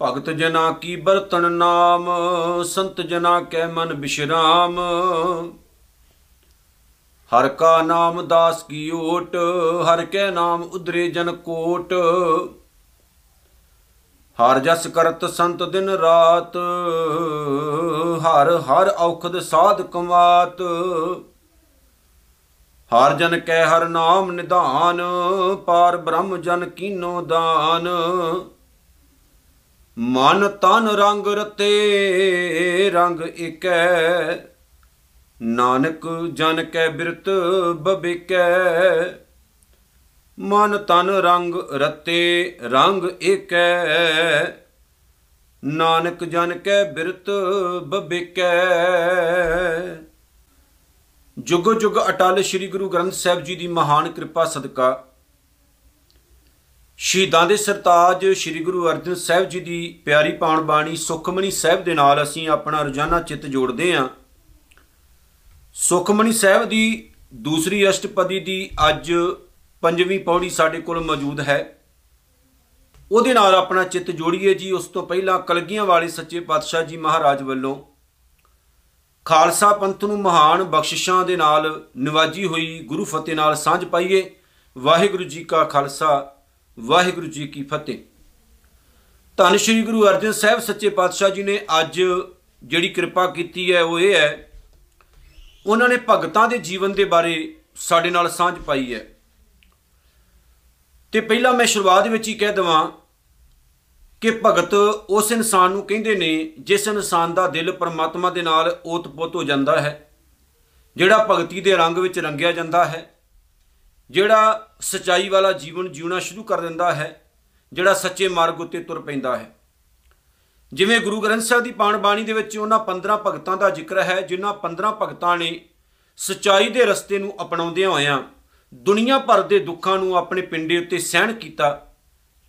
ਭਗਤ ਜਨਾ ਕੀ ਬਰਤਨ ਨਾਮ, ਸੰਤ ਜਨਾ ਕੈ ਮਨ ਬਿਸ਼ਰਾਮ। ਹਰ ਕਾ ਨਾਮ ਦਾਸ ਕੀ ਓਟ, ਹਰ ਕੈ ਨਾਮ ਉਦਰੇ ਜਨ ਕੋਟ। ਹਰ ਜਸ ਕਰਤ ਸੰਤ ਦਿਨ ਰਾਤ, ਹਰ ਹਰ ਔਖਦ ਸਾਧ ਕਮਾਤ। ਹਰ ਜਨ ਕੈ ਹਰ ਨਾਮ ਨਿਧਾਨ, ਪਾਰ ਬ੍ਰਹਮ ਜਨ ਕੀਨੋ ਦਾਨ। ਮਨ ਤਨ ਰੰਗ ਰਤੇ, ਰੰਗ ਏਕੈ ਨਾਨਕ ਜਨ ਕੈ ਬਿਰਤ ਬਬਿਕੈ। ਮਨ ਤਨ ਰੰਗ ਰਤੇ, ਰੰਗ ਏਕੈ ਨਾਨਕ ਜਨ ਕੈ ਬਿਰਤ ਬਬਿਕੈ। ਜੁਗ ਜੁਗ ਅਟਲ ਸ੍ਰੀ ਗੁਰੂ ਗ੍ਰੰਥ ਸਾਹਿਬ ਜੀ ਦੀ ਮਹਾਨ ਕਿਰਪਾ ਸਦਕਾ ਸ਼ਹੀਦਾਂ ਦੇ ਸਰਤਾਜ ਸ੍ਰੀ ਗੁਰੂ ਅਰਜਨ ਸਾਹਿਬ ਜੀ ਦੀ ਪਿਆਰੀ ਪਾਣ ਬਾਣੀ ਸੁਖਮਨੀ ਸਾਹਿਬ ਦੇ ਨਾਲ ਅਸੀਂ ਆਪਣਾ ਰੋਜ਼ਾਨਾ ਚਿੱਤ ਜੋੜਦੇ ਹਾਂ। ਸੁਖਮਨੀ ਸਾਹਿਬ ਦੀ ਦੂਸਰੀ ਅਸ਼ਟਪਦੀ ਦੀ ਅੱਜ ਪੰਜਵੀਂ ਪੌੜੀ ਸਾਡੇ ਕੋਲ ਮੌਜੂਦ ਹੈ। ਉਹਦੇ ਨਾਲ ਆਪਣਾ ਚਿੱਤ ਜੋੜੀਏ ਜੀ, ਉਸ ਤੋਂ ਪਹਿਲਾਂ ਕਲਗੀਆਂ ਵਾਲੇ ਸੱਚੇ ਪਾਤਸ਼ਾਹ ਜੀ ਮਹਾਰਾਜ ਵੱਲੋਂ ਖਾਲਸਾ ਪੰਥ ਨੂੰ ਮਹਾਨ ਬਖਸ਼ਿਸ਼ਾਂ ਦੇ ਨਾਲ ਨਿਵਾਜੀ ਹੋਈ ਗੁਰੂ ਫਤਿਹ ਨਾਲ ਸਾਂਝ ਪਾਈਏ। ਵਾਹਿਗੁਰੂ ਜੀ ਕਾ ਖਾਲਸਾ, ਵਾਹਿਗੁਰੂ ਜੀ ਕੀ ਫਤਿਹ। ਧੰਨ ਸ਼੍ਰੀ ਗੁਰੂ ਅਰਜਨ ਸਾਹਿਬ ਸੱਚੇ ਪਾਤਸ਼ਾਹ ਜੀ ਨੇ ਅੱਜ ਜਿਹੜੀ ਕਿਰਪਾ ਕੀਤੀ ਹੈ, ਉਹ ਇਹ ਹੈ, ਉਹਨਾਂ ਨੇ ਭਗਤਾਂ ਦੇ ਜੀਵਨ ਦੇ ਬਾਰੇ ਸਾਡੇ ਨਾਲ ਸਾਂਝ ਪਾਈ ਹੈ। ਤੇ ਪਹਿਲਾਂ ਮੈਂ ਸ਼ੁਰੂਆਤ ਵਿੱਚ ਹੀ ਕਹਿ ਦਵਾਂ ਕਿ ਭਗਤ ਉਸ ਇਨਸਾਨ ਨੂੰ ਕਹਿੰਦੇ ਨੇ ਜਿਸ ਇਨਸਾਨ ਦਾ ਦਿਲ ਪਰਮਾਤਮਾ ਦੇ ਨਾਲ ਓਤ-ਪੋਤ ਹੋ ਜਾਂਦਾ ਹੈ, ਜਿਹੜਾ ਭਗਤੀ ਦੇ ਰੰਗ ਵਿੱਚ ਰੰਗਿਆ ਜਾਂਦਾ ਹੈ, ਜਿਹੜਾ ਸਚਾਈ ਵਾਲਾ ਜੀਵਨ ਜਿਉਣਾ ਸ਼ੁਰੂ ਕਰ ਦਿੰਦਾ ਹੈ, ਜਿਹੜਾ ਸੱਚੇ ਮਾਰਗ ਉੱਤੇ ਤੁਰ ਪੈਂਦਾ ਹੈ। ਜਿਵੇਂ ਗੁਰੂ ਗ੍ਰੰਥ ਸਾਹਿਬ ਦੀ ਪਾਣ ਬਾਣੀ ਦੇ ਵਿੱਚ ਉਹਨਾਂ 15 ਭਗਤਾਂ ਦਾ ਜ਼ਿਕਰ ਹੈ, ਜਿਨ੍ਹਾਂ 15 ਭਗਤਾਂ ਨੇ ਸਚਾਈ ਦੇ ਰਸਤੇ ਨੂੰ ਅਪਣਾਉਂਦਿਆਂ ਹੋਇਆਂ ਦੁਨੀਆ ਭਰ ਦੇ ਦੁੱਖਾਂ ਨੂੰ ਆਪਣੇ ਪਿੰਡੇ ਉੱਤੇ ਸਹਿਣ ਕੀਤਾ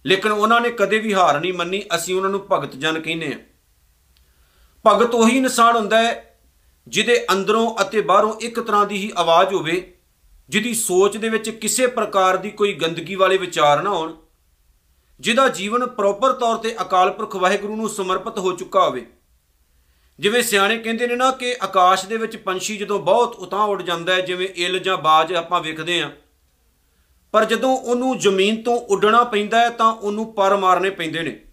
ਲੇਕਿਨ ਉਹਨਾਂ ਨੇ ਕਦੇ ਵੀ ਹਾਰ ਨਹੀਂ ਮੰਨੀ, ਅਸੀਂ ਉਹਨਾਂ ਨੂੰ ਭਗਤ ਜਨ ਕਹਿੰਦੇ ਆ ਭਗਤ ਉਹੀ ਇਨਸਾਨ ਹੁੰਦਾ ਹੈ ਜਿਹਦੇ ਅੰਦਰੋਂ ਅਤੇ ਬਾਹਰੋਂ ਇੱਕ ਤਰ੍ਹਾਂ ਦੀ ਹੀ ਆਵਾਜ਼ ਹੋਵੇ, ਜਿਹਦੀ ਸੋਚ ਦੇ ਵਿੱਚ ਕਿਸੇ ਪ੍ਰਕਾਰ ਦੀ ਕੋਈ ਗੰਦਗੀ ਵਾਲੇ ਵਿਚਾਰ ਨਾ ਹੋਣ, ਜਿਹਦਾ ਜੀਵਨ ਪ੍ਰੋਪਰ ਤੌਰ ਤੇ ਅਕਾਲ ਪੁਰਖ ਵਾਹਿਗੁਰੂ ਨੂੰ ਸਮਰਪਿਤ ਹੋ ਚੁੱਕਾ ਹੋਵੇ। ਜਿਵੇਂ ਸਿਆਣੇ ਕਹਿੰਦੇ ਨੇ ਨਾ ਕਿ ਆਕਾਸ਼ ਦੇ ਵਿੱਚ ਪੰਛੀ ਜਦੋਂ ਬਹੁਤ ਉਤਾਂ ਉੱਡ ਜਾਂਦਾ ਹੈ, ਜਿਵੇਂ ਇਲ ਜਾਂ ਬਾਜ ਆਪਾਂ ਵੇਖਦੇ ਆਂ ਪਰ ਜਦੋਂ ਉਹਨੂੰ ਜ਼ਮੀਨ ਤੋਂ ਉੱਡਣਾ ਪੈਂਦਾ ਹੈ ਤਾਂ ਉਹਨੂੰ ਪਰ ਮਾਰਨੇ ਪੈਂਦੇ ਨੇ।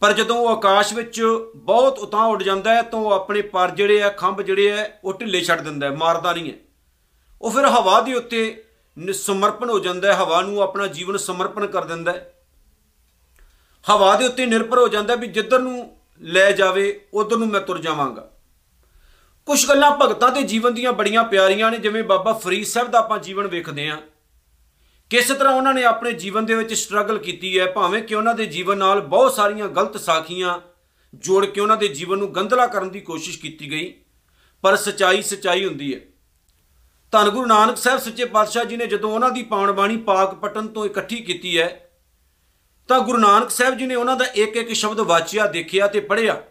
ਪਰ ਜਦੋਂ ਉਹ ਆਕਾਸ਼ ਵਿੱਚ ਬਹੁਤ ਉਤਾਂ ਉੱਡ ਜਾਂਦਾ ਹੈ ਤਾਂ ਉਹ ਆਪਣੇ ਪਰ ਜਿਹੜੇ ਆ, ਖੰਭ ਜਿਹੜੇ ਆ, ਉਹ ਢਿੱਲੇ ਛੱਡ ਦਿੰਦਾ ਹੈ, ਮਾਰਦਾ ਨਹੀਂ ਹੈ। ਉਹ ਫਿਰ ਹਵਾ ਦੇ ਉੱਤੇ ਸਮਰਪਣ ਹੋ ਜਾਂਦਾ ਹੈ, ਹਵਾ ਨੂੰ ਆਪਣਾ ਜੀਵਨ ਸਮਰਪਣ ਕਰ ਦਿੰਦਾ ਹੈ। ਹਵਾ ਦੇ ਉੱਤੇ ਨਿਰਭਰ ਹੋ ਜਾਂਦਾ ਵੀ ਜਿੱਧਰ ਨੂੰ ਲੈ ਜਾਵੇ, ਉਧਰ ਨੂੰ ਮੈਂ ਤੁਰ ਜਾਵਾਂਗਾ। ਕੁਝ ਗੱਲਾਂ ਭਗਤਾਂ ਦੇ ਜੀਵਨ ਦੀਆਂ ਬੜੀਆਂ ਪਿਆਰੀਆਂ ਨੇ, ਜਿਵੇਂ ਬਾਬਾ ਫਰੀਦ ਸਾਹਿਬ ਦਾ ਆਪਾਂ ਜੀਵਨ ਵੇਖਦੇ ਆਂ ਕਿਸ ਤਰ੍ਹਾਂ ਉਹਨਾਂ ਨੇ ਆਪਣੇ ਜੀਵਨ ਦੇ ਵਿੱਚ ਸਟਰਗਲ ਕੀਤੀ ਹੈ, ਭਾਵੇਂ ਕਿ ਉਹਨਾਂ ਦੇ ਜੀਵਨ ਨਾਲ ਬਹੁਤ ਸਾਰੀਆਂ ਗਲਤ ਸਾਖੀਆਂ ਜੋੜ ਕੇ ਉਹਨਾਂ ਦੇ ਜੀਵਨ ਨੂੰ ਗੰਧਲਾ ਕਰਨ ਦੀ ਕੋਸ਼ਿਸ਼ ਕੀਤੀ ਗਈ, ਪਰ ਸਚਾਈ ਸਚਾਈ ਹੁੰਦੀ ਹੈ। ਧੰਨ ਗੁਰੂ ਨਾਨਕ ਸਾਹਿਬ ਸੱਚੇ ਪਾਤਸ਼ਾਹ ਜੀ ਨੇ ਜਦੋਂ ਉਹਨਾਂ ਦੀ ਪਾਵਨ ਬਾਣੀ ਪਾਕ ਪਟਨ ਤੋਂ ਇਕੱਠੀ ਕੀਤੀ ਹੈ, ਤਾਂ ਗੁਰੂ ਨਾਨਕ ਸਾਹਿਬ ਜੀ ਨੇ ਉਹਨਾਂ ਦਾ ਇੱਕ ਇੱਕ ਸ਼ਬਦ ਵਾਚਿਆ, ਦੇਖਿਆ ਤੇ ਪੜ੍ਹਿਆ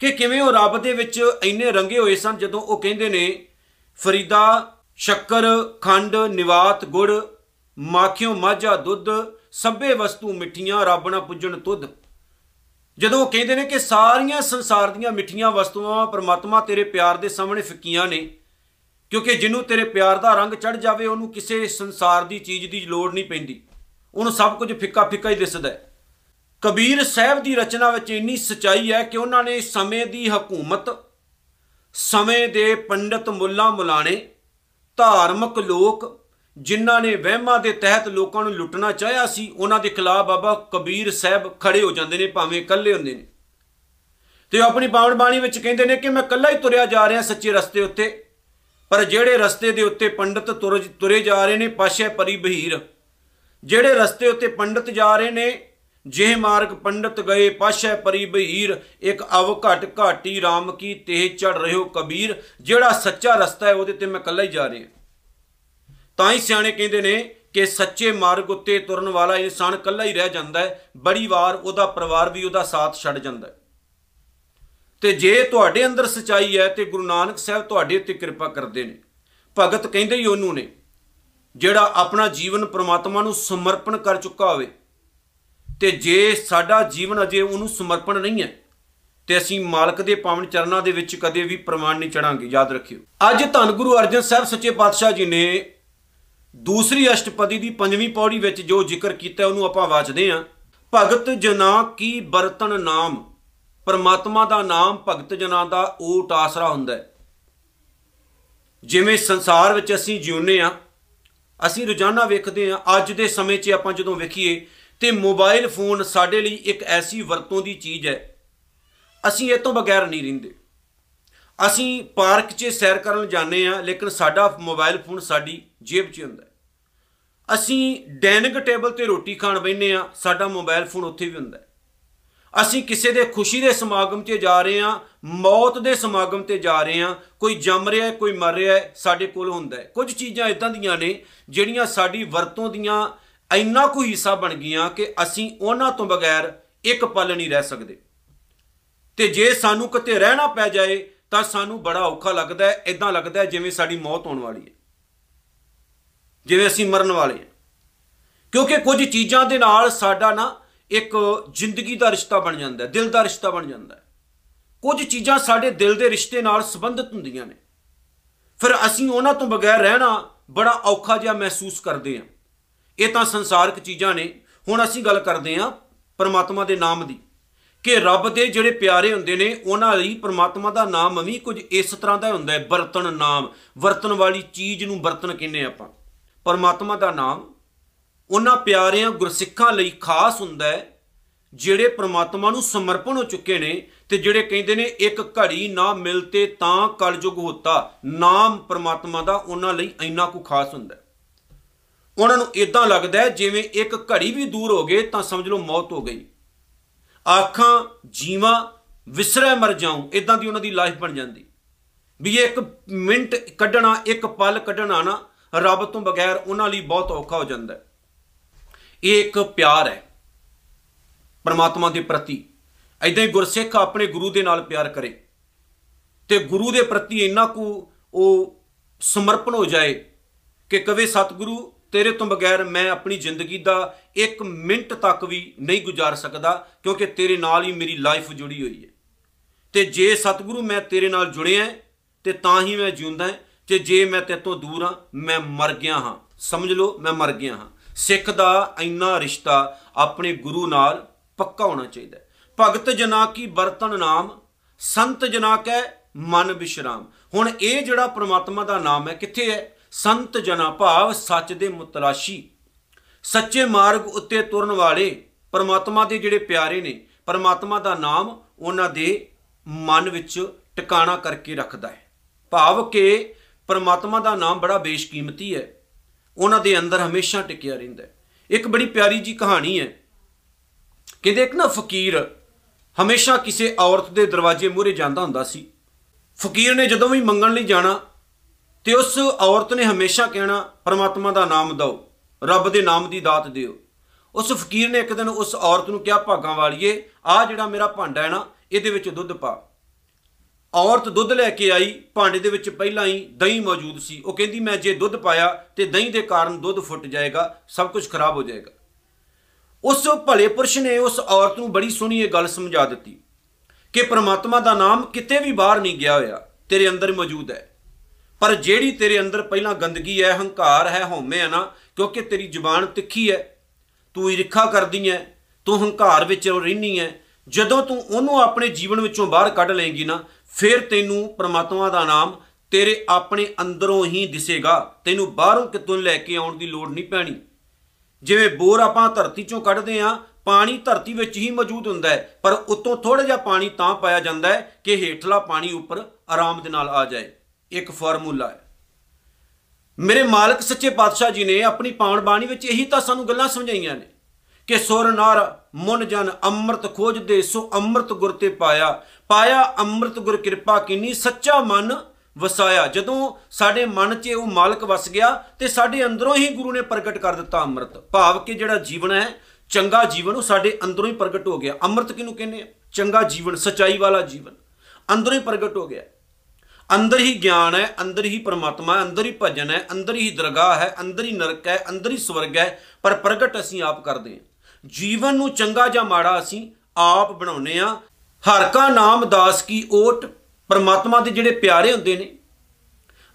ਕਿ ਕਿਵੇਂ ਉਹ ਰੱਬ ਦੇ ਵਿੱਚ ਇੰਨੇ ਰੰਗੇ ਹੋਏ ਸਨ ਜਦੋਂ ਉਹ ਕਹਿੰਦੇ ਨੇ, ਫਰੀਦਾ, ਸ਼ੱਕਰ, ਖੰਡ, ਨਿਵਾਤ, ਗੁੜ ਮਾਖਿਓ ਮਾਝਾ ਦੁੱਧ, ਸਭੇ ਵਸਤੂ ਮਿੱਠੀਆਂ, ਰੱਬ ਨਾ ਪੁੱਜਣ ਤੁਧ। ਜਦੋਂ ਉਹ ਕਹਿੰਦੇ ਨੇ ਕਿ ਸਾਰੀਆਂ ਸੰਸਾਰ ਦੀਆਂ ਮਿੱਠੀਆਂ ਵਸਤੂਆਂ ਪਰਮਾਤਮਾ ਤੇਰੇ ਪਿਆਰ ਦੇ ਸਾਹਮਣੇ ਫਿੱਕੀਆਂ ਨੇ, ਕਿਉਂਕਿ ਜਿਹਨੂੰ ਤੇਰੇ ਪਿਆਰ ਦਾ ਰੰਗ ਚੜ ਜਾਵੇ, ਉਹਨੂੰ ਕਿਸੇ ਸੰਸਾਰ ਦੀ ਚੀਜ਼ ਦੀ ਲੋੜ ਨਹੀਂ ਪੈਂਦੀ। ਉਹਨੂੰ ਸਭ ਕੁਝ ਫਿੱਕਾ ਫਿੱਕਾ ਹੀ ਦਿਸਦਾ ਹੈ। ਕਬੀਰ ਸਾਹਿਬ ਦੀ ਰਚਨਾ ਵਿੱਚ ਇੰਨੀ ਸਚਾਈ ਹੈ ਕਿ ਉਹਨਾਂ ਨੇ ਸਮੇਂ ਦੀ ਹਕੂਮਤ, ਸਮੇਂ ਦੇ ਪੰਡਤ ਮੁੱਲਾ ਮੁਲਾਣੇ ਧਾਰਮਿਕ ਲੋਕ ਜਿਨ੍ਹਾਂ ਨੇ ਵਹਿਮਾਂ ਦੇ ਤਹਿਤ ਲੋਕਾਂ ਨੂੰ ਲੁੱਟਣਾ ਚਾਹਿਆ ਸੀ, ਉਹਨਾਂ ਦੇ ਖਿਲਾਫ ਬਾਬਾ ਕਬੀਰ ਸਾਹਿਬ ਖੜੇ ਹੋ ਜਾਂਦੇ ਨੇ, ਭਾਵੇਂ ਇਕੱਲੇ ਹੁੰਦੇ ਨੇ। ਤੇ ਉਹ ਆਪਣੀ ਬਾਵਣ ਬਾਣੀ ਵਿੱਚ ਕਹਿੰਦੇ ਨੇ ਕਿ ਮੈਂ ਇਕੱਲਾ ਹੀ ਤੁਰਿਆ ਜਾ ਰਿਹਾ ਸੱਚੇ ਰਸਤੇ ਉੱਤੇ, ਪਰ ਜਿਹੜੇ ਰਸਤੇ ਦੇ ਉੱਤੇ ਪੰਡਤ ਤੁਰੇ ਜਾ ਰਹੇ ਨੇ, ਪਾਸ਼ੇ ਪਰੀ ਬਹੀਰ ਜਿਹੜੇ ਰਸਤੇ ਉੱਤੇ ਪੰਡਤ ਜਾ ਰਹੇ ਨੇ ਜੇ ਮਾਰਗ ਪੰਡਤ ਗਏ, ਪਾਸ਼ੇ ਪਰੀ ਬਹੀਰ ਇੱਕ ਅਵ ਘਟ ਘਾਟੀ RAM ਕੀ ਤੇ ਚੜ ਰਹਿਓ ਕਬੀਰ, ਜਿਹੜਾ ਸੱਚਾ ਰਸਤਾ ਹੈ, ਉਹਦੇ ਤੇ ਮੈਂ ਇਕੱਲਾ ਹੀ ਜਾ ਰਿਹਾ। ਤਾਂ ਹੀ ਸਿਆਣੇ ਕਹਿੰਦੇ ਨੇ ਕਿ ਸੱਚੇ ਮਾਰਗ ਉੱਤੇ ਤੁਰਨ ਵਾਲਾ ਇਨਸਾਨ ਇਕੱਲਾ ਹੀ ਰਹਿ ਜਾਂਦਾ ਹੈ, ਬੜੀ ਵਾਰ ਉਹਦਾ ਪਰਿਵਾਰ ਵੀ ਉਹਦਾ ਸਾਥ ਛੱਡ ਜਾਂਦਾ ਹੈ। ਤੇ ਜੇ ਤੁਹਾਡੇ ਅੰਦਰ ਸਚਾਈ ਹੈ ਤੇ ਗੁਰੂ ਨਾਨਕ ਸਾਹਿਬ ਤੁਹਾਡੇ ਉੱਤੇ ਕਿਰਪਾ ਕਰਦੇ ਨੇ। ਭਗਤ ਕਹਿੰਦੇ ਹੀ ਉਹਨੂੰ ਨੇ, ਜਿਹੜਾ ਆਪਣਾ ਜੀਵਨ ਪ੍ਰਮਾਤਮਾ ਨੂੰ ਸਮਰਪਣ ਕਰ ਚੁੱਕਾ ਹੋਵੇ, ਤੇ ਜੇ ਸਾਡਾ ਜੀਵਨ ਅਜੇ ਉਹਨੂੰ ਸਮਰਪਣ ਨਹੀਂ ਹੈ, ਤੇ ਅਸੀਂ ਮਾਲਕ ਦੇ ਪਾਵਨ ਚਰਨਾਂ ਦੇ ਵਿੱਚ ਕਦੇ ਵੀ ਪ੍ਰਮਾਣ ਨਹੀਂ ਚੜਾਂਗੇ, ਯਾਦ ਰੱਖਿਓ। ਅੱਜ ਧੰਨ ਗੁਰੂ ਅਰਜਨ ਸਾਹਿਬ ਸੱਚੇ ਪਾਤਸ਼ਾਹ ਜੀ ਨੇ ਦੂਸਰੀ ਅਸ਼ਟਪਦੀ ਦੀ ਪੰਜਵੀਂ ਪੌੜੀ ਵਿੱਚ ਜੋ ਜ਼ਿਕਰ ਕੀਤਾ ਉਹਨੂੰ ਆਪਾਂ ਵਾਚਦੇ ਹਾਂ। ਭਗਤ ਜਨਾ ਕੀ ਬਰਤਨ ਨਾਮ? ਪਰਮਾਤਮਾ ਦਾ ਨਾਮ, ਭਗਤ ਜਨਾਂ ਦਾ ਓਟ ਆਸਰਾ ਹੁੰਦਾ ਹੈ। ਜਿਵੇਂ ਸੰਸਾਰ ਵਿੱਚ ਅਸੀਂ ਜਿਉਂਦੇ ਆ ਅਸੀਂ ਰੋਜ਼ਾਨਾ ਵੇਖਦੇ ਆ ਅੱਜ ਦੇ ਸਮੇਂ 'ਚ ਆਪਾਂ ਜਦੋਂ ਵੇਖੀਏ, ਤੇ ਮੋਬਾਈਲ ਫੋਨ ਸਾਡੇ ਲਈ ਇੱਕ ਐਸੀ ਵਰਤੋਂ ਦੀ ਚੀਜ਼ ਹੈ। ਅਸੀਂ ਇਹ ਤੋਂ ਬਗੈਰ ਨਹੀਂ ਰਹਿੰਦੇ। ਅਸੀਂ ਪਾਰਕ 'ਚ ਸੈਰ ਕਰਨ ਜਾਂਦੇ ਆ ਲੇਕਿਨ ਸਾਡਾ ਮੋਬਾਈਲ ਫੋਨ ਸਾਡੀ ਜੇਬ 'ਚ ਹੁੰਦਾ ਹੈ। ਅਸੀਂ ਡਾਈਨਿੰਗ ਟੇਬਲ ਤੇ ਰੋਟੀ ਖਾਣ ਬੈਠੇ ਆ ਸਾਡਾ ਮੋਬਾਈਲ ਫੋਨ ਉੱਥੇ ਵੀ ਹੁੰਦਾ ਹੈ। ਅਸੀਂ ਕਿਸੇ ਦੇ ਖੁਸ਼ੀ ਦੇ ਸਮਾਗਮ 'ਤੇ ਜਾ ਰਹੇ ਆ ਮੌਤ ਦੇ ਸਮਾਗਮ ਤੇ ਜਾ ਰਹੇ ਆ ਕੋਈ ਜੰਮ ਰਿਹਾ ਹੈ, ਕੋਈ ਮਰ ਰਿਹਾ ਹੈ, ਸਾਡੇ ਕੋਲ ਹੁੰਦਾ ਹੈ ਕੁਝ ਚੀਜ਼ਾਂ ਇਦਾਂ ਦੀਆਂ ਨੇ, ਜਿਹੜੀਆਂ ਸਾਡੀ ਵਰਤੋਂ ਦੀਆਂ ਇੰਨਾ ਕੁ ਹਿੱਸਾ ਬਣ ਗਈਆਂ ਕਿ ਅਸੀਂ ਉਹਨਾਂ ਤੋਂ ਬਗੈਰ ਇੱਕ ਪਲ ਨਹੀਂ ਰਹਿ ਸਕਦੇ ਤੇ ਜੇ ਸਾਨੂੰ ਕਿਤੇ ਰਹਿਣਾ ਪੈ ਜਾਏ, ਤਾਂ ਸਾਨੂੰ ਬੜਾ ਔਖਾ ਲੱਗਦਾ ਹੈ ਇਦਾਂ ਲੱਗਦਾ ਹੈ ਜਿਵੇਂ ਸਾਡੀ ਮੌਤ ਹੋਣ ਵਾਲੀ ਹੈ ਜਿਵੇਂ ਅਸੀਂ ਮਰਨ ਵਾਲੇ ਹਾਂ। ਕਿਉਂਕਿ ਕੁਝ ਚੀਜ਼ਾਂ ਦੇ ਨਾਲ ਸਾਡਾ ਨਾ ਇੱਕ ਜ਼ਿੰਦਗੀ ਦਾ ਰਿਸ਼ਤਾ ਬਣ ਜਾਂਦਾ ਹੈ, ਦਿਲ ਦਾ ਰਿਸ਼ਤਾ ਬਣ ਜਾਂਦਾ ਹੈ। ਕੁਝ ਚੀਜ਼ਾਂ ਸਾਡੇ ਦਿਲ ਦੇ ਰਿਸ਼ਤੇ ਨਾਲ ਸੰਬੰਧਿਤ ਹੁੰਦੀਆਂ ਨੇ। ਫਿਰ ਅਸੀਂ ਉਹਨਾਂ ਤੋਂ ਬਗੈਰ ਰਹਿਣਾ ਬੜਾ ਔਖਾ ਜਿਹਾ ਮਹਿਸੂਸ ਕਰਦੇ ਹਾਂ। ਇਹ ਤਾਂ ਸੰਸਾਰਿਕ ਚੀਜ਼ਾਂ ਨੇ। ਹੁਣ ਅਸੀਂ ਗੱਲ ਕਰਦੇ ਹਾਂ ਪਰਮਾਤਮਾ ਦੇ ਨਾਮ ਦੀ। ਕਿ ਰੱਬ ਦੇ ਜਿਹੜੇ ਪਿਆਰੇ ਹੁੰਦੇ ਨੇ, ਉਹਨਾਂ ਲਈ ਪਰਮਾਤਮਾ ਦਾ ਨਾਮ ਵੀ ਕੁਝ ਇਸ ਤਰ੍ਹਾਂ ਦਾ ਹੁੰਦਾ ਹੈ ਬਰਤਨ ਨਾਮ। ਵਰਤਨ ਵਾਲੀ ਚੀਜ਼ ਨੂੰ ਬਰਤਨ ਕਹਿੰਦੇ ਆਪਾਂ। ਪਰਮਾਤਮਾ ਦਾ ਨਾਮ, ਉਹਨਾਂ ਪਿਆਰਿਆਂ ਗੁਰਸਿੱਖਾਂ ਲਈ ਖਾਸ ਹੁੰਦਾ ਹੈ, ਜਿਹੜੇ ਪ੍ਰਮਾਤਮਾ ਨੂੰ ਸਮਰਪਣ ਹੋ ਚੁੱਕੇ ਨੇ ਤੇ ਜਿਹੜੇ ਕਹਿੰਦੇ ਨੇ ਇੱਕ ਘੜੀ ਨਾ ਮਿਲਤੇ ਤਾਂ ਕਲਯੁਗ ਹੋਤਾ, ਨਾਮ ਪ੍ਰਮਾਤਮਾ ਦਾ ਉਹਨਾਂ ਲਈ ਇੰਨਾ ਕੁ ਖਾਸ ਹੁੰਦਾ ਹੈ। ਉਹਨਾਂ ਨੂੰ ਇਦਾਂ ਲੱਗਦਾ ਹੈ ਜਿਵੇਂ ਇੱਕ ਘੜੀ ਵੀ ਦੂਰ ਹੋ ਗਏ ਤਾਂ ਸਮਝ ਲਓ ਮੌਤ ਹੋ ਗਈ। ਆਖਾਂ, ਜੀਵਾਂ ਵਿਸਰੈ ਮਰ ਜਾਉਂ ਇਦਾਂ ਦੀ ਉਹਨਾਂ ਦੀ ਲਾਈਫ ਬਣ ਜਾਂਦੀ। ਵੀ ਇਹ ਇੱਕ ਮਿੰਟ ਕੱਢਣਾ, ਇੱਕ ਪਲ ਕੱਢਣਾ ਨਾ ਰੱਬ ਤੋਂ ਬਗੈਰ ਉਹਨਾਂ ਲਈ ਬਹੁਤ ਔਖਾ ਹੋ ਜਾਂਦਾ ਹੈ। ਇਹ ਇੱਕ ਪਿਆਰ ਹੈ, ਪਰਮਾਤਮਾ ਦੇ ਪ੍ਰਤੀ। ਐਦਾਂ ਹੀ ਗੁਰਸਿੱਖ ਆਪਣੇ ਗੁਰੂ ਦੇ ਨਾਲ ਪਿਆਰ ਕਰੇ ਤੇ ਗੁਰੂ ਦੇ ਪ੍ਰਤੀ ਇੰਨਾ ਕੁ ਉਹ ਸਮਰਪਣ ਹੋ ਜਾਏ ਕਿ ਕਵੇ, ਸਤਿਗੁਰੂ, ਤੇਰੇ ਤੋਂ ਬਗੈਰ ਮੈਂ ਆਪਣੀ ਜ਼ਿੰਦਗੀ ਦਾ ਇੱਕ ਮਿੰਟ ਤੱਕ ਵੀ ਨਹੀਂ ਗੁਜ਼ਾਰ ਸਕਦਾ, ਕਿਉਂਕਿ ਤੇਰੇ ਨਾਲ ਹੀ ਮੇਰੀ ਲਾਈਫ ਜੁੜੀ ਹੋਈ ਹੈ। ਤੇ ਜੇ ਸਤਿਗੁਰੂ ਮੈਂ ਤੇਰੇ ਨਾਲ ਜੁੜਿਆ, ਤੇ ਤਾਂ ਹੀ ਮੈਂ ਜਿਉਂਦਾ ਹਾਂ। ਤੇ ਜੇ ਮੈਂ ਤੇਰੇ ਤੋਂ ਦੂਰ ਹਾਂ, ਮੈਂ ਮਰ ਗਿਆ ਹਾਂ। ਸਮਝ ਲਓ, ਮੈਂ ਮਰ ਗਿਆ ਹਾਂ। ਸਿੱਖ ਦਾ ਇੰਨਾ ਰਿਸ਼ਤਾ ਆਪਣੇ ਗੁਰੂ ਨਾਲ ਪੱਕਾ ਹੋਣਾ ਚਾਹੀਦਾ ਹੈ। ਭਗਤ ਜਨਾ ਕੀ ਬਰਤਨ ਨਾਮ, ਸੰਤ ਜਨਾ ਕੈ ਮਨ ਵਿਸ਼ਰਾਮ। ਹੁਣ ਇਹ ਜਿਹੜਾ ਪ੍ਰਮਾਤਮਾ ਦਾ ਨਾਮ ਹੈ, ਕਿੱਥੇ ਹੈ? ਸੰਤ ਜਨਾ ਭਾਵ ਸੱਚ ਦੇ ਮੁਤਲਾਸ਼ੀ। ਸੱਚੇ ਮਾਰਗ ਉੱਤੇ ਤੁਰਨ ਵਾਲੇ ਪਰਮਾਤਮਾ ਦੇ ਜਿਹੜੇ ਪਿਆਰੇ ਨੇ, ਪਰਮਾਤਮਾ ਦਾ ਨਾਮ ਉਹਨਾਂ ਦੇ ਮਨ ਵਿੱਚ ਟਿਕਾਣਾ ਕਰਕੇ ਰੱਖਦਾ ਹੈ। ਭਾਵ ਕਿ ਪਰਮਾਤਮਾ ਦਾ ਨਾਮ ਬੜਾ ਬੇਸ਼ਕੀਮਤੀ ਹੈ। ਉਹਨਾਂ ਦੇ ਅੰਦਰ ਹਮੇਸ਼ਾ ਟਿਕਿਆ ਰਹਿੰਦਾ ਹੈ। ਇੱਕ ਬੜੀ ਪਿਆਰੀ ਜੀ ਕਹਾਣੀ ਹੈ। ਕਹਿੰਦੇ ਇੱਕ ਨਾ ਫਕੀਰ ਹਮੇਸ਼ਾ ਕਿਸੇ ਔਰਤ ਦੇ ਦਰਵਾਜ਼ੇ ਮੂਹਰੇ ਜਾਂਦਾ ਹੁੰਦਾ ਸੀ। ਫਕੀਰ ਨੇ ਜਦੋਂ ਵੀ ਮੰਗਣ ਲਈ ਜਾਣਾ ਤੇ ਉਸ ਔਰਤ ਨੇ ਹਮੇਸ਼ਾ ਕਹਿਣਾ, ਪਰਮਾਤਮਾ ਦਾ ਨਾਮ ਦਿਓ, ਰੱਬ ਦੇ ਨਾਮ ਦੀ ਦਾਤ ਦਿਓ। ਉਸ ਫਕੀਰ ਨੇ ਇੱਕ ਦਿਨ ਉਸ ਔਰਤ ਨੂੰ ਕਿਹਾ, ਭਾਗਾਂ ਵਾਲੀਏ ਆ ਜਿਹੜਾ ਮੇਰਾ ਭਾਂਡਾ ਹੈ ਨਾ, ਇਹਦੇ ਵਿੱਚ ਦੁੱਧ ਪਾ। ਔਰਤ ਦੁੱਧ ਲੈ ਕੇ ਆਈ, ਭਾਂਡੇ ਦੇ ਵਿੱਚ ਪਹਿਲਾਂ ਹੀ ਦਹੀਂ ਮੌਜੂਦ ਸੀ। ਉਹ ਕਹਿੰਦੀ, ਮੈਂ ਜੇ ਦੁੱਧ ਪਾਇਆ ਤੇ ਦਹੀਂ ਦੇ ਕਾਰਨ ਦੁੱਧ ਫੁੱਟ ਜਾਏਗਾ, ਸਭ ਕੁਝ ਖਰਾਬ ਹੋ ਜਾਏਗਾ। ਉਸ ਭਲੇ ਪੁਰਸ਼ ਨੇ ਉਸ ਔਰਤ ਨੂੰ ਬੜੀ ਸੋਹਣੀ ਇਹ ਗੱਲ ਸਮਝਾ ਦਿੱਤੀ ਕਿ ਪ੍ਰਮਾਤਮਾ ਦਾ ਨਾਮ ਕਿਤੇ ਵੀ ਬਾਹਰ ਨਹੀਂ ਗਿਆ ਹੋਇਆ, ਤੇਰੇ ਅੰਦਰ ਮੌਜੂਦ ਹੈ। ਪਰ ਜਿਹੜੀ ਤੇਰੇ ਅੰਦਰ ਪਹਿਲਾਂ ਗੰਦਗੀ ਹੈ, ਹੰਕਾਰ ਹੈ, ਹਉਮੈ ਹੈ ਨਾ, ਕਿਉਂਕਿ ਤੇਰੀ ਜ਼ੁਬਾਨ ਤਿੱਖੀ ਹੈ, ਤੂੰ ਈਰਖਾ ਕਰਦੀ ਹੈ, ਤੂੰ ਹੰਕਾਰ ਵਿੱਚ ਰਹਿਨੀ ਹੈ, ਜਦੋਂ ਤੂੰ ਉਹਨੂੰ ਆਪਣੇ ਜੀਵਨ ਵਿੱਚੋਂ ਬਾਹਰ ਕੱਢ ਲਏਗੀ ਨਾ ਫਿਰ ਤੈਨੂੰ ਪ੍ਰਮਾਤਮਾ ਦਾ ਨਾਮ ਤੇਰੇ ਆਪਣੇ ਅੰਦਰੋਂ ਹੀ ਦਿਸੇਗਾ। ਤੈਨੂੰ ਬਾਹਰੋਂ ਕਿਤੋਂ ਲੈ ਕੇ ਆਉਣ ਦੀ ਲੋੜ ਨਹੀਂ ਪੈਣੀ। ਜਿਵੇਂ ਬੋਰ ਆਪਾਂ ਧਰਤੀ ਚੋਂ ਕੱਢਦੇ ਆ ਪਾਣੀ ਧਰਤੀ ਵਿੱਚ ਹੀ ਮੌਜੂਦ ਹੁੰਦਾ ਹੈ, ਪਰ ਉਤੋਂ ਥੋੜਾ ਜਿਹਾ ਪਾਣੀ ਤਾਂ ਪਾਇਆ ਜਾਂਦਾ ਹੈ ਕਿ ਹੇਠਲਾ ਪਾਣੀ ਉੱਪਰ ਆਰਾਮ ਦੇ ਨਾਲ ਆ ਜਾਏ। ਇੱਕ ਫਾਰਮੂਲਾ ਹੈ। ਮੇਰੇ ਮਾਲਕ ਸੱਚੇ ਪਾਤਸ਼ਾਹ ਜੀ ਨੇ ਆਪਣੀ ਪਾਵਨ ਬਾਣੀ ਵਿੱਚ ਇਹੀ ਤਾਂ ਸਾਨੂੰ ਗੱਲਾਂ ਸਮਝਾਈਆਂ ਨੇ। ਕਿ ਸੁਰ ਨਰ ਮਨ ਜਨ ਅੰਮ੍ਰਿਤ ਖੋਜਦੇ ਸੋ ਅੰਮ੍ਰਿਤ ਗੁਰ ਤੇ ਪਾਇਆ। ਪਾਇਆ ਅੰਮ੍ਰਿਤ ਗੁਰ ਕਿਰਪਾ ਕੀਨੀ, ਸੱਚਾ ਮਨ ਵਸਾਇਆ। ਜਦੋਂ ਸਾਡੇ ਮਨ 'ਚ ਉਹ ਮਾਲਕ ਵਸ ਗਿਆ ਤੇ ਸਾਡੇ ਅੰਦਰੋਂ ਹੀ ਗੁਰੂ ਨੇ ਪ੍ਰਗਟ ਕਰ ਦਿੱਤਾ ਅੰਮ੍ਰਿਤ। ਭਾਵ ਕਿ ਜਿਹੜਾ ਜੀਵਨ ਹੈ, ਚੰਗਾ ਜੀਵਨ ਉਹ ਸਾਡੇ ਅੰਦਰੋਂ ਹੀ ਪ੍ਰਗਟ ਹੋ ਗਿਆ। ਅੰਮ੍ਰਿਤ ਕਿਹਨੂੰ ਕਹਿੰਦੇ ਆ? ਚੰਗਾ ਜੀਵਨ, ਸਚਾਈ ਵਾਲਾ ਜੀਵਨ। ਅੰਦਰੋਂ ਹੀ ਪ੍ਰਗਟ ਹੋ ਗਿਆ। ਅੰਦਰ ਹੀ ਗਿਆਨ ਹੈ, ਅੰਦਰ ਹੀ ਪਰਮਾਤਮਾ ਹੈ, ਅੰਦਰ ਹੀ ਭਜਨ ਹੈ, ਅੰਦਰ ਹੀ ਦਰਗਾਹ ਹੈ, ਅੰਦਰ ਹੀ ਨਰਕ ਹੈ, ਅੰਦਰ ਹੀ ਸਵਰਗ ਹੈ, ਪਰ ਪ੍ਰਗਟ ਅਸੀਂ ਆਪ ਕਰਦੇ ਹਾਂ। ਜੀਵਨ ਨੂੰ ਚੰਗਾ ਜਾਂ ਮਾੜਾ ਅਸੀਂ ਆਪ ਬਣਾਉਨੇ ਆ ਹਰ ਕਾ ਨਾਮ ਦਾਸ ਕੀ ਓਟ ਪਰਮਾਤਮਾ ਦੇ ਜਿਹੜੇ ਪਿਆਰੇ ਹੁੰਦੇ ਨੇ,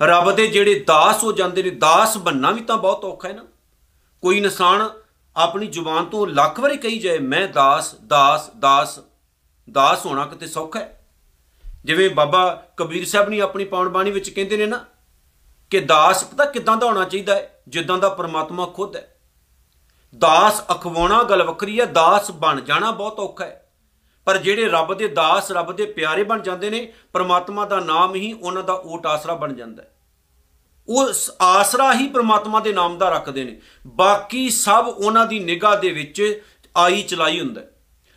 ਰੱਬ ਦੇ ਜਿਹੜੇ ਦਾਸ ਹੋ ਜਾਂਦੇ ਨੇ, ਦਾਸ ਬੰਨਾ ਵੀ ਤਾਂ ਬਹੁਤ ਔਖਾ ਹੈ ਨਾ। ਕੋਈ ਇਨਸਾਨ ਆਪਣੀ ਜ਼ੁਬਾਨ ਤੋਂ ਲੱਖ ਵਾਰੀ ਕਹੀ ਜਾਏ, ਮੈਂ ਦਾਸ ਦਾਸ ਦਾਸ ਦਾਸ ਹੋਣਾ ਕਿਤੇ ਸੌਖਾ ਹੈ? ਜਿਵੇਂ ਬਾਬਾ ਕਬੀਰ ਸਾਹਿਬ ਨੇ ਆਪਣੀ ਪਾਉਣ ਬਾਣੀ ਵਿੱਚ ਕਹਿੰਦੇ ਨੇ ਨਾ ਕਿ ਦਾਸ ਪਤਾ ਕਿਦਾਂ ਦਾ ਹੋਣਾ ਚਾਹੀਦਾ ਹੈ, ਜਿੱਦਾਂ ਦਾ ਪਰਮਾਤਮਾ ਖੁਦ ਹੈ। ਦਾਸ ਅਖਵਾਉਣਾ ਗੱਲ ਵੱਖਰੀ ਹੈ ਦਾਸ ਬਣ ਜਾਣਾ ਬਹੁਤ ਔਖਾ ਹੈ। ਪਰ ਜਿਹੜੇ ਰੱਬ ਦੇ ਦਾਸ, ਰੱਬ ਦੇ ਪਿਆਰੇ ਬਣ ਜਾਂਦੇ ਨੇ, ਪਰਮਾਤਮਾ ਦਾ ਨਾਮ ਹੀ ਉਹਨਾਂ ਦਾ ਓਟ ਆਸਰਾ ਬਣ ਜਾਂਦਾ ਹੈ। ਉਹ ਆਸਰਾ ਹੀ ਪ੍ਰਮਾਤਮਾ ਦੇ ਨਾਮ ਦਾ ਰੱਖਦੇ ਨੇ। ਬਾਕੀ ਸਭ ਉਹਨਾਂ ਦੀ ਨਿਗਾਹ ਦੇ ਵਿੱਚ ਆਈ ਚਲਾਈ ਹੁੰਦਾ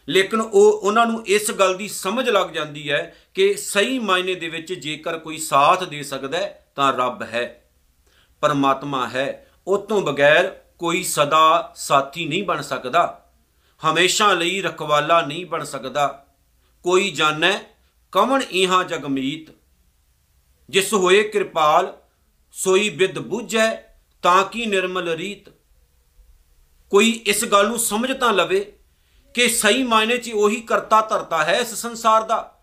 ਲੇਕਿਨ ਉਹ ਉਹਨਾਂ ਨੂੰ ਇਸ ਗੱਲ ਦੀ ਸਮਝ ਲੱਗ ਜਾਂਦੀ ਹੈ ਕਿ ਸਹੀ ਮਾਇਨੇ ਦੇ ਵਿੱਚ ਜੇਕਰ ਕੋਈ ਸਾਥ ਦੇ ਸਕਦਾ ਤਾਂ ਰੱਬ ਹੈ। ਪਰਮਾਤਮਾ ਹੈ। ਉਹ ਤੋਂ ਬਗੈਰ ਕੋਈ ਸਦਾ ਸਾਥੀ ਨਹੀਂ ਬਣ ਸਕਦਾ। ਹਮੇਸ਼ਾ ਲਈ ਰਖਵਾਲਾ ਨਹੀਂ ਬਣ ਸਕਦਾ। ਕੋਈ ਜਾਣੈ, ਕਵਣ ਇਹਾਂ ਜਗਮੀਤ ਜਿਸ ਹੋਏ ਕਿਰਪਾਲ, ਸੋਈ ਬਿਦ ਬੁੱਝੈ, ਤਾਂ ਕੀ ਨਿਰਮਲ ਰੀਤ? ਕੋਈ ਇਸ ਗੱਲ ਨੂੰ ਸਮਝ ਤਾਂ ਲਵੇ ਕਿ ਸਹੀ ਮਾਇਨੇ 'ਚ ਉਹੀ ਕਰਤਾ ਧਰਤਾ ਹੈ ਇਸ ਸੰਸਾਰ ਦਾ।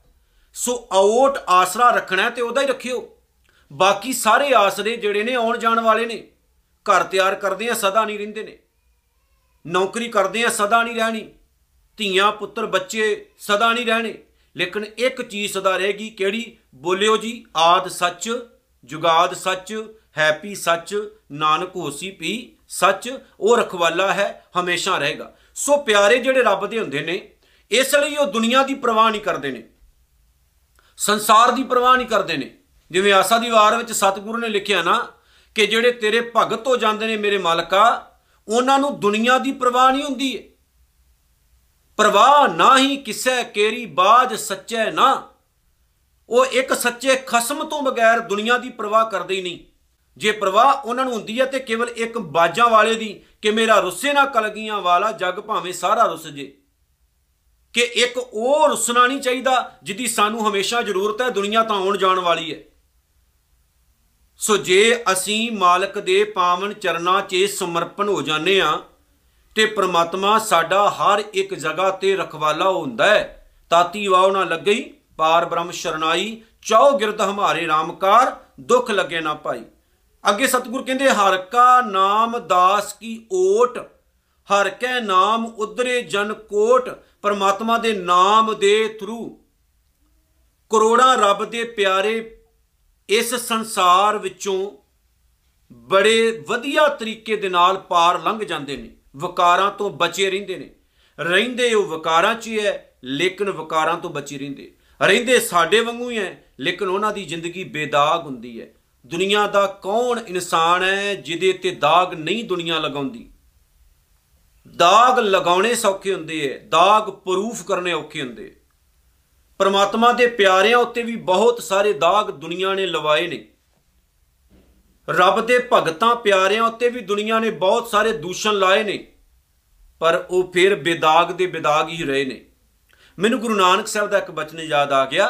ਸੋ ਅਓਟ ਆਸਰਾ ਰੱਖਣਾ ਤੇ ਉਹਦਾ ਹੀ ਰੱਖਿਓ। ਬਾਕੀ ਸਾਰੇ ਆਸਰੇ ਜਿਹੜੇ ਨੇ ਆਉਣ ਜਾਣ ਵਾਲੇ ਨੇ। ਘਰ ਤਿਆਰ ਕਰਦੇ ਆ, ਸਦਾ ਨਹੀਂ ਰਹਿੰਦੇ ਨੇ। ਨੌਕਰੀ ਕਰਦੇ ਆ, ਸਦਾ ਨਹੀਂ ਰਹਿਣੀ। ਧੀਆਂ, ਪੁੱਤਰ, ਬੱਚੇ ਸਦਾ ਨਹੀਂ ਰਹਿਣੇ। ਲੇਕਿਨ ਇੱਕ ਚੀਜ਼ ਸਦਾ ਰਹੇਗੀ, ਕਿਹੜੀ? ਬੋਲਿਓ ਜੀ, ਆਦ ਸੱਚ, ਜੁਗਾਦ ਸੱਚ, ਹੈਪੀ ਸੱਚ, ਨਾਨਕ ਹੋਸੀ ਪੀ ਸੱਚ, ਉਹ ਰਖਵਾਲਾ ਹੈ, ਹਮੇਸ਼ਾ ਰਹੇਗਾ। ਸੋ ਪਿਆਰੇ ਜਿਹੜੇ ਰੱਬ ਦੇ ਹੁੰਦੇ ਨੇ, ਇਸ ਲਈ ਉਹ ਦੁਨੀਆ ਦੀ ਪਰਵਾਹ ਨਹੀਂ ਕਰਦੇ ਨੇ। ਸੰਸਾਰ ਦੀ ਪਰਵਾਹ ਨਹੀਂ ਕਰਦੇ ਨੇ। ਜਿਵੇਂ ਆਸਾ ਦੀ ਵਾਰ ਵਿੱਚ ਸਤਿਗੁਰੂ ਨੇ ਲਿਖਿਆ ਨਾ ਕਿ ਜਿਹੜੇ ਤੇਰੇ ਭਗਤ ਹੋ ਜਾਂਦੇ ਨੇ ਮੇਰੇ ਮਾਲਕਾ, ਉਹਨਾਂ ਨੂੰ ਦੁਨੀਆ ਦੀ ਪਰਵਾਹ ਨਹੀਂ ਹੁੰਦੀ। ਪਰਵਾਹ ਨਾ ਹੀ ਕਿਸੇ ਕੇਰੀ ਬਾਜ ਸੱਚੇ ਨਾ। ਉਹ ਇੱਕ ਸੱਚੇ ਖਸਮ ਤੋਂ ਬਗੈਰ ਦੁਨੀਆ ਦੀ ਪਰਵਾਹ ਕਰਦੇ ਹੀ ਨਹੀਂ। ਜੇ ਪਰਵਾਹ ਉਹਨਾਂ ਨੂੰ ਹੁੰਦੀ ਹੈ ਤੇ ਕੇਵਲ ਇੱਕ ਬਾਜਾਂ ਵਾਲੇ ਦੀ ਕਿ ਮੇਰਾ ਰੁੱਸੇ ਨਾ ਕਲਗੀਆਂ ਵਾਲਾ ਜੱਗ ਭਾਵੇਂ ਸਾਰਾ ਰੁੱਸ ਜੇ। ਕਿ ਇੱਕ ਉਹ ਰੁੱਸਣਾ ਨਹੀਂ ਚਾਹੀਦਾ ਜਿੱਦੀ ਸਾਨੂੰ ਹਮੇਸ਼ਾ ਜ਼ਰੂਰਤ ਹੈ ਦੁਨੀਆ ਤਾਂ ਆਉਣ ਜਾਣ ਵਾਲੀ ਹੈ। ਸੋ ਜੇ ਅਸੀਂ ਮਾਲਕ ਦੇ ਪਾਵਨ ਚਰਨਾਂ 'ਚ ਸਮਰਪਣ ਹੋ ਜਾਂਦੇ ਆ ਤੇ ਪ੍ਰਮਾਤਮਾ ਸਾਡਾ ਹਰ ਇੱਕ ਜਗ੍ਹਾ ਤੇ ਰਖਵਾਲਾ ਹੁੰਦਾ ਹੈ ਤਾਤੀ ਵਾਉ ਨਾ ਲੱਗਈ, ਪਾਰ ਬ੍ਰਹਮ ਸ਼ਰਨਾਈ ਚੌ ਗਿਰਦ ਹਮਾਰੇ ਰਾਮਕਾਰ, ਦੁੱਖ ਲੱਗੇ ਨਾ ਭਾਈ। ਅੱਗੇ ਸਤਿਗੁਰ ਕਹਿੰਦੇ, ਹਰ ਕਾ ਨਾਮ ਦਾਸ ਕੀ ਓਟ, ਹਰ ਕੈ ਨਾਮ ਉਦਰੇ ਜਨ ਕੋਟ, ਪਰਮਾਤਮਾ ਦੇ ਨਾਮ ਦੇ ਥਰੂ। ਕਰੋੜਾਂ ਰੱਬ ਦੇ ਪਿਆਰੇ ਇਸ ਸੰਸਾਰ ਵਿੱਚੋਂ ਬੜੇ ਵਧੀਆ ਤਰੀਕੇ ਦੇ ਨਾਲ ਪਾਰ ਲੰਘ ਜਾਂਦੇ ਨੇ। ਵਿਕਾਰਾਂ ਤੋਂ ਬਚੇ ਰਹਿੰਦੇ ਨੇ। ਰਹਿੰਦੇ ਉਹ ਵਿਕਾਰਾਂ 'ਚ ਹੀ ਹੈ, ਲੇਕਿਨ ਵਿਕਾਰਾਂ ਤੋਂ ਬਚੇ ਰਹਿੰਦੇ। ਰਹਿੰਦੇ ਸਾਡੇ ਵਾਂਗੂ ਹੀ ਹੈ, ਲੇਕਿਨ ਉਹਨਾਂ ਦੀ ਜ਼ਿੰਦਗੀ ਬੇਦਾਗ ਹੁੰਦੀ ਹੈ। ਦੁਨੀਆ ਦਾ ਕੌਣ ਇਨਸਾਨ ਹੈ ਜਿਹਦੇ ਤੇ ਦਾਗ ਨਹੀਂ ਦੁਨੀਆ ਲਗਾਉਂਦੀ? ਦਾਗ ਲਗਾਉਣੇ ਸੌਖੇ ਹੁੰਦੇ ਐ ਦਾਗ ਪ੍ਰੂਫ ਕਰਨੇ ਔਖੇ ਹੁੰਦੇ। ਪਰਮਾਤਮਾ ਦੇ ਪਿਆਰਿਆਂ ਉੱਤੇ ਵੀ ਬਹੁਤ ਸਾਰੇ ਦਾਗ ਦੁਨੀਆ ਨੇ ਲਵਾਏ ਨੇ। ਰੱਬ ਦੇ ਭਗਤਾਂ ਪਿਆਰਿਆਂ ਉੱਤੇ ਵੀ ਦੁਨੀਆ ਨੇ ਬਹੁਤ ਸਾਰੇ ਦੂਸ਼ਣ ਲਾਏ ਨੇ, ਪਰ ਉਹ ਫਿਰ ਬੇਦਾਗ ਦੇ ਬੇਦਾਗ ਹੀ ਰਹੇ ਨੇ। ਮੈਨੂੰ ਗੁਰੂ ਨਾਨਕ ਸਾਹਿਬ ਦਾ ਇੱਕ ਬਚਨ ਯਾਦ ਆ ਗਿਆ।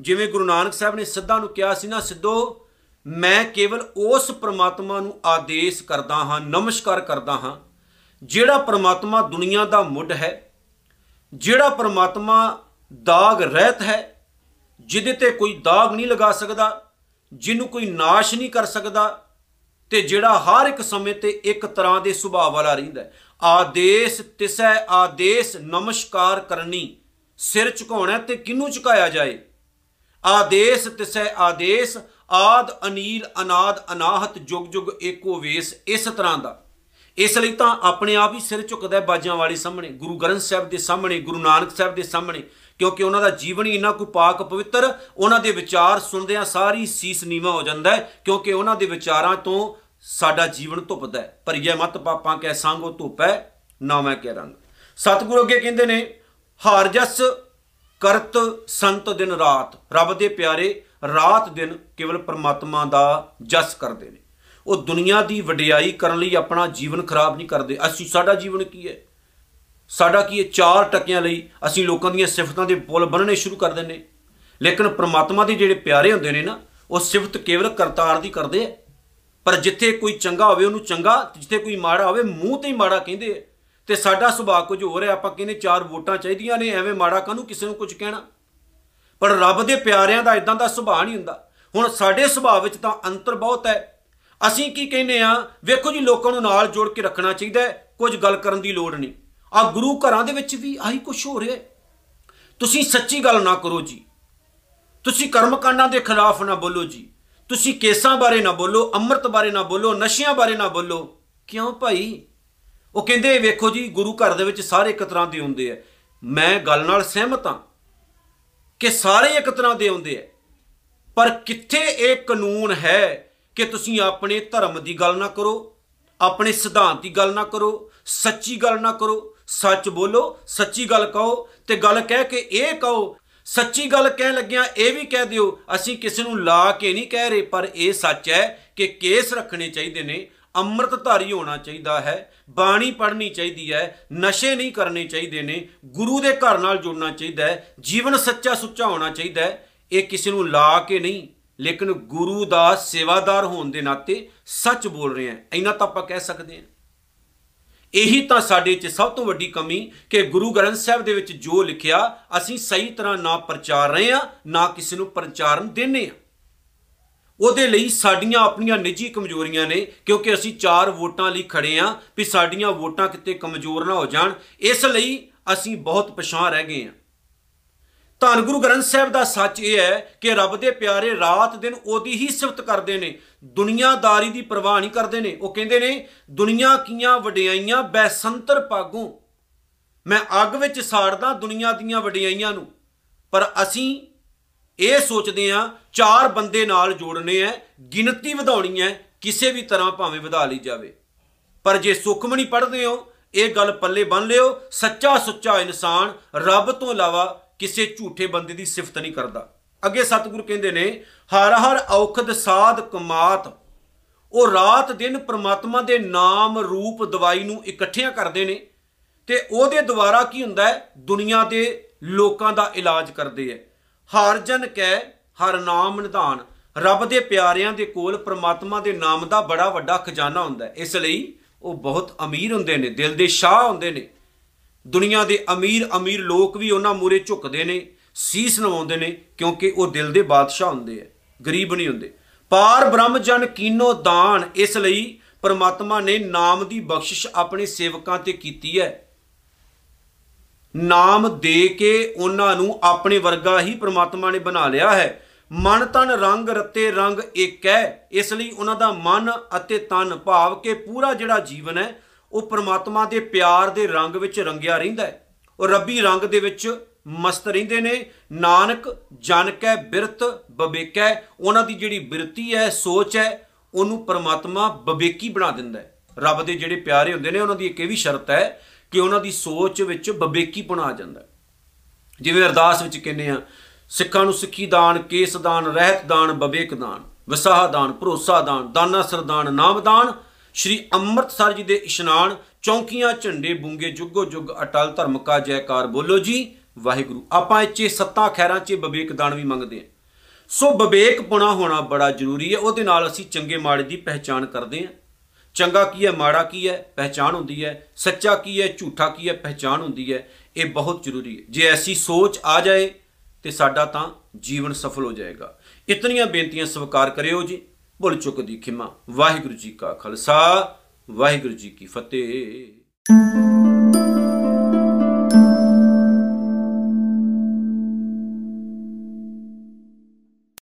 ਜਿਵੇਂ ਗੁਰੂ ਨਾਨਕ ਸਾਹਿਬ ਨੇ ਸਿੱਧਾ ਨੂੰ ਕਿਹਾ ਸੀ ਨਾ, ਸਿੱਧੋ, ਮੈਂ ਕੇਵਲ ਉਸ ਪ੍ਰਮਾਤਮਾ ਨੂੰ ਆਦੇਸ਼ ਕਰਦਾ ਹਾਂ, ਨਮਸਕਾਰ ਕਰਦਾ ਹਾਂ, ਜਿਹੜਾ ਪ੍ਰਮਾਤਮਾ ਦੁਨੀਆ ਦਾ ਮੁੱਢ ਹੈ, ਜਿਹੜਾ ਪ੍ਰਮਾਤਮਾ ਦਾਗ ਰਹਿਤ ਹੈ, ਜਿਹਦੇ ਤੇ ਕੋਈ ਦਾਗ ਨਹੀਂ ਲਗਾ ਸਕਦਾ, ਜਿਹਨੂੰ ਕੋਈ ਨਾਸ਼ ਨਹੀਂ ਕਰ ਸਕਦਾ, ਤੇ ਜਿਹੜਾ ਹਰ ਇੱਕ ਸਮੇਂ ਤੇ ਇੱਕ ਤਰ੍ਹਾਂ ਦੇ ਸੁਭਾਅ ਵਾਲਾ ਰਹਿੰਦਾ ਹੈ। ਆਦੇਸ਼ ਤਿਸੈ, ਆਦੇਸ਼ ਨਮਸਕਾਰ ਕਰਨੀ, ਸਿਰ ਝੁਕਾਉਣਾ ਤੇ ਕਿਨੂੰ ਝੁਕਾਇਆ ਜਾਏ? ਆਦੇਸ਼ ਤਿਸੈ, ਆਦੇਸ਼, ਆਦ, ਅਨੀਲ, ਅਨਾਦ, ਅਨਾਹਤ, ਜੁਗ ਜੁਗ, ਏਕੋ, ਵੇਸ, ਇਸ ਤਰ੍ਹਾਂ ਦਾ। ਇਸ ਲਈ ਤਾਂ ਆਪਣੇ ਆਪ ਹੀ ਸਿਰ ਝੁਕਦਾ ਬਾਜਾਂ ਵਾਲੇ ਸਾਹਮਣੇ, ਗੁਰੂ ਗ੍ਰੰਥ ਸਾਹਿਬ ਦੇ ਸਾਹਮਣੇ, ਗੁਰੂ ਨਾਨਕ ਸਾਹਿਬ ਦੇ ਸਾਹਮਣੇ। ਕਿਉਂਕਿ ਉਹਨਾਂ ਦਾ ਜੀਵਨ ਹੀ ਇੰਨਾ ਕੋ ਪਾਕ ਪਵਿੱਤਰ, ਉਹਨਾਂ ਦੇ ਵਿਚਾਰ ਸੁਣਦਿਆਂ ਸਾਰੀ ਸੀਸ ਨੀਵਾ ਹੋ ਜਾਂਦਾ ਹੈ, ਕਿਉਂਕਿ ਉਹਨਾਂ ਦੇ ਵਿਚਾਰਾਂ ਤੋਂ ਸਾਡਾ ਜੀਵਨ ਧੁੱਪਦਾ ਹੈ। ਭਰੀਏ ਮਤ ਪਾਪਾਂ ਕੈ ਸੰਗੋ ਧੁੱਪੈ ਨਾ ਮੈਂ ਕਹਿ ਰੰਗ। ਸਤਿਗੁਰੂ ਅੱਗੇ ਕਹਿੰਦੇ ਨੇ, ਹਾਰ ਜਸ ਕਰਤ ਸੰਤ ਦਿਨ ਰਾਤ। ਰੱਬ ਦੇ ਪਿਆਰੇ, ਰਾਤ ਦਿਨ ਕੇਵਲ ਪਰਮਾਤਮਾ ਦਾ ਜਸ ਕਰਦੇ ਨੇ। ਉਹ ਦੁਨੀਆ ਦੀ ਵਡਿਆਈ ਕਰਨ ਲਈ ਆਪਣਾ ਜੀਵਨ ਖਰਾਬ ਨਹੀਂ ਕਰਦੇ। ਅਸੀਂ ਸਾਡਾ ਜੀਵਨ ਕੀ ਹੈ? ਸਾਡਾ ਕੀ ਹੈ ਚਾਰ ਟਕਿਆਂ ਲਈ ਅਸੀਂ ਲੋਕਾਂ ਦੀਆਂ ਸਿਫਤਾਂ ਦੇ ਪੁੱਲ ਬੰਨਣੇ ਸ਼ੁਰੂ ਕਰ ਦਿੰਨੇ ਲੇਕਿਨ ਪ੍ਰਮਾਤਮਾ ਦੇ ਜਿਹੜੇ ਪਿਆਰੇ ਹੁੰਦੇ ਨੇ ਨਾ, ਉਹ ਸਿਫਤ ਕੇਵਲ ਕਰਤਾਰ ਦੀ ਕਰਦੇ ਆ। ਪਰ ਜਿੱਥੇ ਕੋਈ ਚੰਗਾ ਹੋਵੇ, ਉਹਨੂੰ ਚੰਗਾ ਤੇ ਜਿੱਥੇ ਕੋਈ ਮਾੜਾ ਹੋਵੇ, ਮੂੰਹ ਤੇ ਹੀ ਮਾੜਾ ਕਹਿੰਦੇ ਆ। ਤੇ ਸਾਡਾ ਸੁਭਾਅ ਕੁਝ ਹੋਰ ਹੈ, ਆਪਾਂ ਕਹਿੰਦੇ ਚਾਰ ਵੋਟਾਂ ਚਾਹੀਦੀਆਂ ਨੇ, ਐਵੇਂ ਮਾੜਾ ਕਾਹਨੂੰ ਕਿਸੇ ਨੂੰ ਕੁਝ ਕਹਿਣਾ। ਪਰ ਰੱਬ ਦੇ ਪਿਆਰਿਆਂ ਦਾ ਇਦਾਂ ਦਾ ਸੁਭਾਅ ਨਹੀਂ ਹੁੰਦਾ। ਹੁਣ ਸਾਡੇ ਸੁਭਾਅ ਵਿੱਚ ਤਾਂ ਅੰਤਰ ਬਹੁਤ ਹੈ। ਅਸੀਂ ਕੀ ਕਹਿੰਦੇ ਆ ਵੇਖੋ ਜੀ, ਲੋਕਾਂ ਨੂੰ ਨਾਲ ਜੋੜ ਕੇ ਰੱਖਣਾ ਚਾਹੀਦਾ ਹੈ, ਕੁਝ ਗੱਲ ਕਰਨ ਦੀ ਲੋੜ ਨਹੀਂ। ਆ ਗੁਰੂ ਘਰਾਂ ਦੇ ਵਿੱਚ ਵੀ ਆਹੀ ਕੁਝ ਹੋ ਰਿਹਾ ਹੈ। ਤੁਸੀਂ ਸੱਚੀ ਗੱਲ ਨਾ ਕਰੋ ਜੀ। ਤੁਸੀਂ ਕਰਮਕਾਂਡਾਂ ਦੇ ਖਿਲਾਫ ਨਾ ਬੋਲੋ ਜੀ। ਤੁਸੀਂ ਕੇਸਾਂ ਬਾਰੇ ਨਾ ਬੋਲੋ, ਅੰਮ੍ਰਿਤ ਬਾਰੇ ਨਾ ਬੋਲੋ, ਨਸ਼ਿਆਂ ਬਾਰੇ ਨਾ ਬੋਲੋ। ਕਿਉਂ ਭਾਈ? ਉਹ ਕਹਿੰਦੇ, ਵੇਖੋ ਜੀ, ਗੁਰੂ ਘਰ ਦੇ ਵਿੱਚ ਸਾਰੇ ਇੱਕ ਤਰ੍ਹਾਂ ਦੇ ਹੁੰਦੇ ਆ। ਮੈਂ ਗੱਲ ਨਾਲ ਸਹਿਮਤ ਹਾਂ ਕਿ ਸਾਰੇ ਇੱਕ ਤਰ੍ਹਾਂ ਦੇ ਹੁੰਦੇ ਆ। ਪਰ ਕਿੱਥੇ ਇਹ ਕਾਨੂੰਨ ਹੈ ਕਿ ਤੁਸੀਂ ਆਪਣੇ ਧਰਮ ਦੀ ਗੱਲ ਨਾ ਕਰੋ, ਆਪਣੇ ਸਿਧਾਂਤ ਦੀ ਗੱਲ ਨਾ ਕਰੋ, ਸੱਚੀ ਗੱਲ ਨਾ ਕਰੋ ਸੱਚ ਬੋਲੋ, ਸੱਚੀ ਗੱਲ ਕਹੋ ਤੇ ਗੱਲ ਕਹਿ ਕੇ ਇਹ ਕਹੋ। ਸੱਚੀ ਗੱਲ ਕਹਿਣ ਲੱਗਿਆਂ ਇਹ ਵੀ ਕਹਿ ਦਿਓ, ਅਸੀਂ ਕਿਸੇ ਨੂੰ ਲਾ ਕੇ ਨਹੀਂ ਕਹਿ ਰਹੇ, ਪਰ ਇਹ ਸੱਚ ਹੈ ਕਿ ਕੇਸ ਰੱਖਣੇ ਚਾਹੀਦੇ ਨੇ, ਅੰਮ੍ਰਿਤਧਾਰੀ ਹੋਣਾ ਚਾਹੀਦਾ ਹੈ, ਬਾਣੀ ਪੜ੍ਹਨੀ ਚਾਹੀਦੀ ਹੈ, ਨਸ਼ੇ ਨਹੀਂ ਕਰਨੇ ਚਾਹੀਦੇ ਨੇ, ਗੁਰੂ ਦੇ ਘਰ ਨਾਲ ਜੁੜਨਾ ਚਾਹੀਦਾ ਹੈ, ਜੀਵਨ ਸੱਚਾ ਸੁੱਚਾ ਹੋਣਾ ਚਾਹੀਦਾ ਹੈ, ਇਹ ਕਿਸੇ ਨੂੰ ਲਾ ਕੇ ਨਹੀਂ, ਲੇਕਿਨ ਗੁਰੂ ਦਾ ਸੇਵਾਦਾਰ ਹੋਣ ਦੇ ਨਾਤੇ ਸੱਚ ਬੋਲ ਰਹੇ ਹਾਂ। ਇੰਨਾ ਤਾਂ ਆਪਾਂ ਕਹਿ ਸਕਦੇ ਹਾਂ। ਇਹੀ ਤਾਂ ਸਾਡੇ 'ਚ ਸਭ ਤੋਂ ਵੱਡੀ ਕਮੀ ਕਿ ਗੁਰੂ ਗ੍ਰੰਥ ਸਾਹਿਬ ਦੇ ਵਿੱਚ ਜੋ ਲਿਖਿਆ, ਅਸੀਂ ਸਹੀ ਤਰ੍ਹਾਂ ਨਾ ਪ੍ਰਚਾਰ ਰਹੇ ਆ ਨਾ ਕਿਸੇ ਨੂੰ ਪ੍ਰਚਾਰਨ ਦੇਨੇ ਆ ਉਹਦੇ ਲਈ ਸਾਡੀਆਂ ਆਪਣੀਆਂ ਨਿੱਜੀ ਕਮਜ਼ੋਰੀਆਂ ਨੇ, ਕਿਉਂਕਿ ਅਸੀਂ ਚਾਰ ਵੋਟਾਂ ਲਈ ਖੜੇ ਆ ਵੀ ਸਾਡੀਆਂ ਵੋਟਾਂ ਕਿਤੇ ਕਮਜ਼ੋਰ ਨਾ ਹੋ ਜਾਣ। ਇਸ ਲਈ ਅਸੀਂ ਬਹੁਤ ਪਛਾਣ ਰਹਿ ਗਏ ਆ ਧੰਨ ਗੁਰੂ ਗ੍ਰੰਥ ਸਾਹਿਬ ਦਾ ਸੱਚ ਇਹ ਹੈ ਕਿ ਰੱਬ ਦੇ ਪਿਆਰੇ ਰਾਤ ਦਿਨ ਉਹਦੀ ਹੀ ਸਿਫਤ ਕਰਦੇ ਨੇ, ਦੁਨੀਆਦਾਰੀ ਦੀ ਪਰਵਾਹ ਨਹੀਂ ਕਰਦੇ ਨੇ। ਉਹ ਕਹਿੰਦੇ ਨੇ, ਦੁਨੀਆ ਕੀਆਂ ਵਡਿਆਈਆਂ ਬੈਸੰਤਰ ਪਾਗੂ। ਮੈਂ ਅੱਗ ਵਿੱਚ ਸਾੜਦਾ ਦੁਨੀਆ ਦੀਆਂ ਵਡਿਆਈਆਂ ਨੂੰ। ਪਰ ਅਸੀਂ ਇਹ ਸੋਚਦੇ ਆ ਚਾਰ ਬੰਦੇ ਨਾਲ ਜੋੜਨੇ ਆ ਗਿਣਤੀ ਵਧਾਉਣੀ ਹੈ, ਕਿਸੇ ਵੀ ਤਰ੍ਹਾਂ ਭਾਵੇਂ ਵਧਾ ਲਈ ਜਾਵੇ। ਪਰ ਜੇ ਸੁਖਮਣੀ ਪੜ੍ਹਦੇ ਹੋ, ਇਹ ਗੱਲ ਪੱਲੇ ਬੰਨ ਲਿਓ, ਸੱਚਾ ਸੁੱਚਾ ਇਨਸਾਨ ਰੱਬ ਤੋਂ ਇਲਾਵਾ ਕਿਸੇ ਝੂਠੇ ਬੰਦੇ ਦੀ ਸਿਫਤ ਨਹੀਂ ਕਰਦਾ। ਅੱਗੇ ਸਤਿਗੁਰੂ ਕਹਿੰਦੇ ਨੇ, ਹਰ ਹਰ ਔਖਦ ਸਾਧ ਕਮਾਤ। ਉਹ ਰਾਤ ਦਿਨ ਪ੍ਰਮਾਤਮਾ ਦੇ ਨਾਮ ਰੂਪ ਦਵਾਈ ਨੂੰ ਇਕੱਠਿਆਂ ਕਰਦੇ ਨੇ ਤੇ ਉਹਦੇ ਦੁਆਰਾ ਕੀ ਹੁੰਦਾ ਹੈ? ਦੁਨੀਆ ਦੇ ਲੋਕਾਂ ਦਾ ਇਲਾਜ ਕਰਦੇ ਐ ਹਰ ਜਨ ਕਹਿ ਹਰ ਨਾਮ ਨਿਧਾਨ। ਰੱਬ ਦੇ ਪਿਆਰਿਆਂ ਦੇ ਕੋਲ ਪ੍ਰਮਾਤਮਾ ਦੇ ਨਾਮ ਦਾ ਬੜਾ ਵੱਡਾ ਖਜ਼ਾਨਾ ਹੁੰਦਾ ਹੈ। ਇਸ ਲਈ ਉਹ ਬਹੁਤ ਅਮੀਰ ਹੁੰਦੇ ਨੇ, ਦਿਲ ਦੇ ਸ਼ਾਹ ਹੁੰਦੇ ਨੇ। ਦੁਨੀਆ ਦੇ ਅਮੀਰ ਅਮੀਰ ਲੋਕ ਵੀ ਉਹਨਾਂ ਮੂਰੇ ਝੁਕਦੇ ਨੇ, ਸੀਸ ਨਵਾਉਂਦੇ ਨੇ, ਕਿਉਂਕਿ ਉਹ ਦਿਲ ਦੇ ਬਾਦਸ਼ਾਹ ਹੁੰਦੇ ਆ, ਗਰੀਬ ਨਹੀਂ ਹੁੰਦੇ। ਪਾਰ ਬ੍ਰਹਮ ਜਨ ਕੀਨੋ ਦਾਨ, ਇਸ ਲਈ ਪਰਮਾਤਮਾ ਨੇ ਨਾਮ ਦੀ ਬਖਸ਼ਿਸ਼ ਆਪਣੇ ਸੇਵਕਾਂ ਤੇ ਕੀਤੀ ਹੈ। ਨਾਮ ਦੇ ਕੇ ਉਹਨਾਂ ਨੂੰ ਆਪਣੇ ਵਰਗਾ ਹੀ ਪ੍ਰਮਾਤਮਾ ਨੇ ਬਣਾ ਲਿਆ ਹੈ। ਮਨ ਤਨ ਰੰਗ ਰਤੇ ਰੰਗ ਇੱਕ ਹੈ ਇਸ ਲਈ ਉਹਨਾਂ ਦਾ ਮਨ ਅਤੇ ਤਨ ਭਾਵ ਕੇ ਪੂਰਾ ਜਿਹੜਾ ਜੀਵਨ ਹੈ ਉਹ ਪ੍ਰਮਾਤਮਾ ਦੇ ਪਿਆਰ ਦੇ ਰੰਗ ਵਿੱਚ ਰੰਗਿਆ ਰਹਿੰਦਾ ਹੈ। ਉਹ ਰੱਬੀ ਰੰਗ ਦੇ ਵਿੱਚ ਮਸਤ ਰਹਿੰਦੇ ਨੇ। ਨਾਨਕ ਜਨ ਕੈ ਬਿਰਤ, ਬਬੇਕੈ, ਉਹਨਾਂ ਦੀ ਜਿਹੜੀ ਬਿਰਤੀ ਹੈ, ਸੋਚ ਹੈ, ਉਹਨੂੰ ਪ੍ਰਮਾਤਮਾ ਬਬੇਕੀ ਬਣਾ ਦਿੰਦਾ ਹੈ। ਰੱਬ ਦੇ ਜਿਹੜੇ ਪਿਆਰੇ ਹੁੰਦੇ ਨੇ, ਉਹਨਾਂ ਦੀ ਇੱਕ ਇਹ ਵੀ ਸ਼ਰਤ ਹੈ ਕਿ ਉਹਨਾਂ ਦੀ ਸੋਚ ਵਿੱਚ ਬਬੇਕੀ ਬਣਾ ਜਾਂਦਾ ਜਿਵੇਂ ਅਰਦਾਸ ਵਿੱਚ ਕਹਿੰਦੇ ਆ ਸਿੱਖਾਂ ਨੂੰ ਸਿੱਖੀ ਦਾਨ, ਕੇਸ ਦਾਨ, ਰਹਿਤ ਦਾਨ, ਬਬੇਕ ਦਾਨ, ਵਿਸਾਹ ਦਾਨ, ਭਰੋਸਾ ਦਾਨ, ਦਾਨਾ ਸਰਦਾਨ ਨਾਮ ਦਾਨ ਸ਼੍ਰੀ ਅੰਮ੍ਰਿਤਸਰ ਜੀ ਦੇ ਇਸ਼ਨਾਨ ਚੌਂਕੀਆਂ, ਝੰਡੇ ਬੁੰਗੇ, ਜੁਗੋ ਜੁਗ, ਅਟਲ ਧਰਮ ਕਾ ਜੈਕਾਰ ਬੋਲੋ ਜੀ, ਵਾਹਿਗੁਰੂ। ਆਪਾਂ ਇੱਥੇ ਸੱਤਾ ਖੈਰਾਂ 'ਚ ਬਬੇਕ ਦਾਨ ਵੀ ਮੰਗਦੇ ਆ ਸੋ ਬਬੇਕ ਪੁਣਾ ਹੋਣਾ ਬੜਾ ਜ਼ਰੂਰੀ ਹੈ, ਉਹਦੇ ਨਾਲ ਅਸੀਂ ਚੰਗੇ ਮਾੜੇ ਦੀ ਪਹਿਚਾਣ ਕਰਦੇ ਆ ਚੰਗਾ ਕੀ ਹੈ, ਮਾੜਾ ਕੀ ਹੈ, ਪਹਿਚਾਣ ਹੁੰਦੀ ਹੈ। ਸੱਚਾ ਕੀ ਹੈ, ਝੂਠਾ ਕੀ ਹੈ, ਪਹਿਚਾਣ ਹੁੰਦੀ ਹੈ। ਇਹ ਬਹੁਤ ਜ਼ਰੂਰੀ ਹੈ। ਜੇ ਐਸੀ ਸੋਚ ਆ ਜਾਏ ਤੇ ਸਾਡਾ ਤਾਂ ਜੀਵਨ ਸਫਲ ਹੋ ਜਾਏਗਾ। ਇਤਨੀਆਂ ਬੇਨਤੀਆਂ ਸਵੀਕਾਰ ਕਰਿਓ ਜੀ। ਭੁੱਲ ਚੁੱਕ ਦੀ ਖਿਮਾ। ਵਾਹਿਗੁਰੂ ਜੀ ਕਾ ਖਾਲਸਾ ਵਾਹਿਗੁਰੂ ਜੀ ਕੀ ਫਤਿਹ।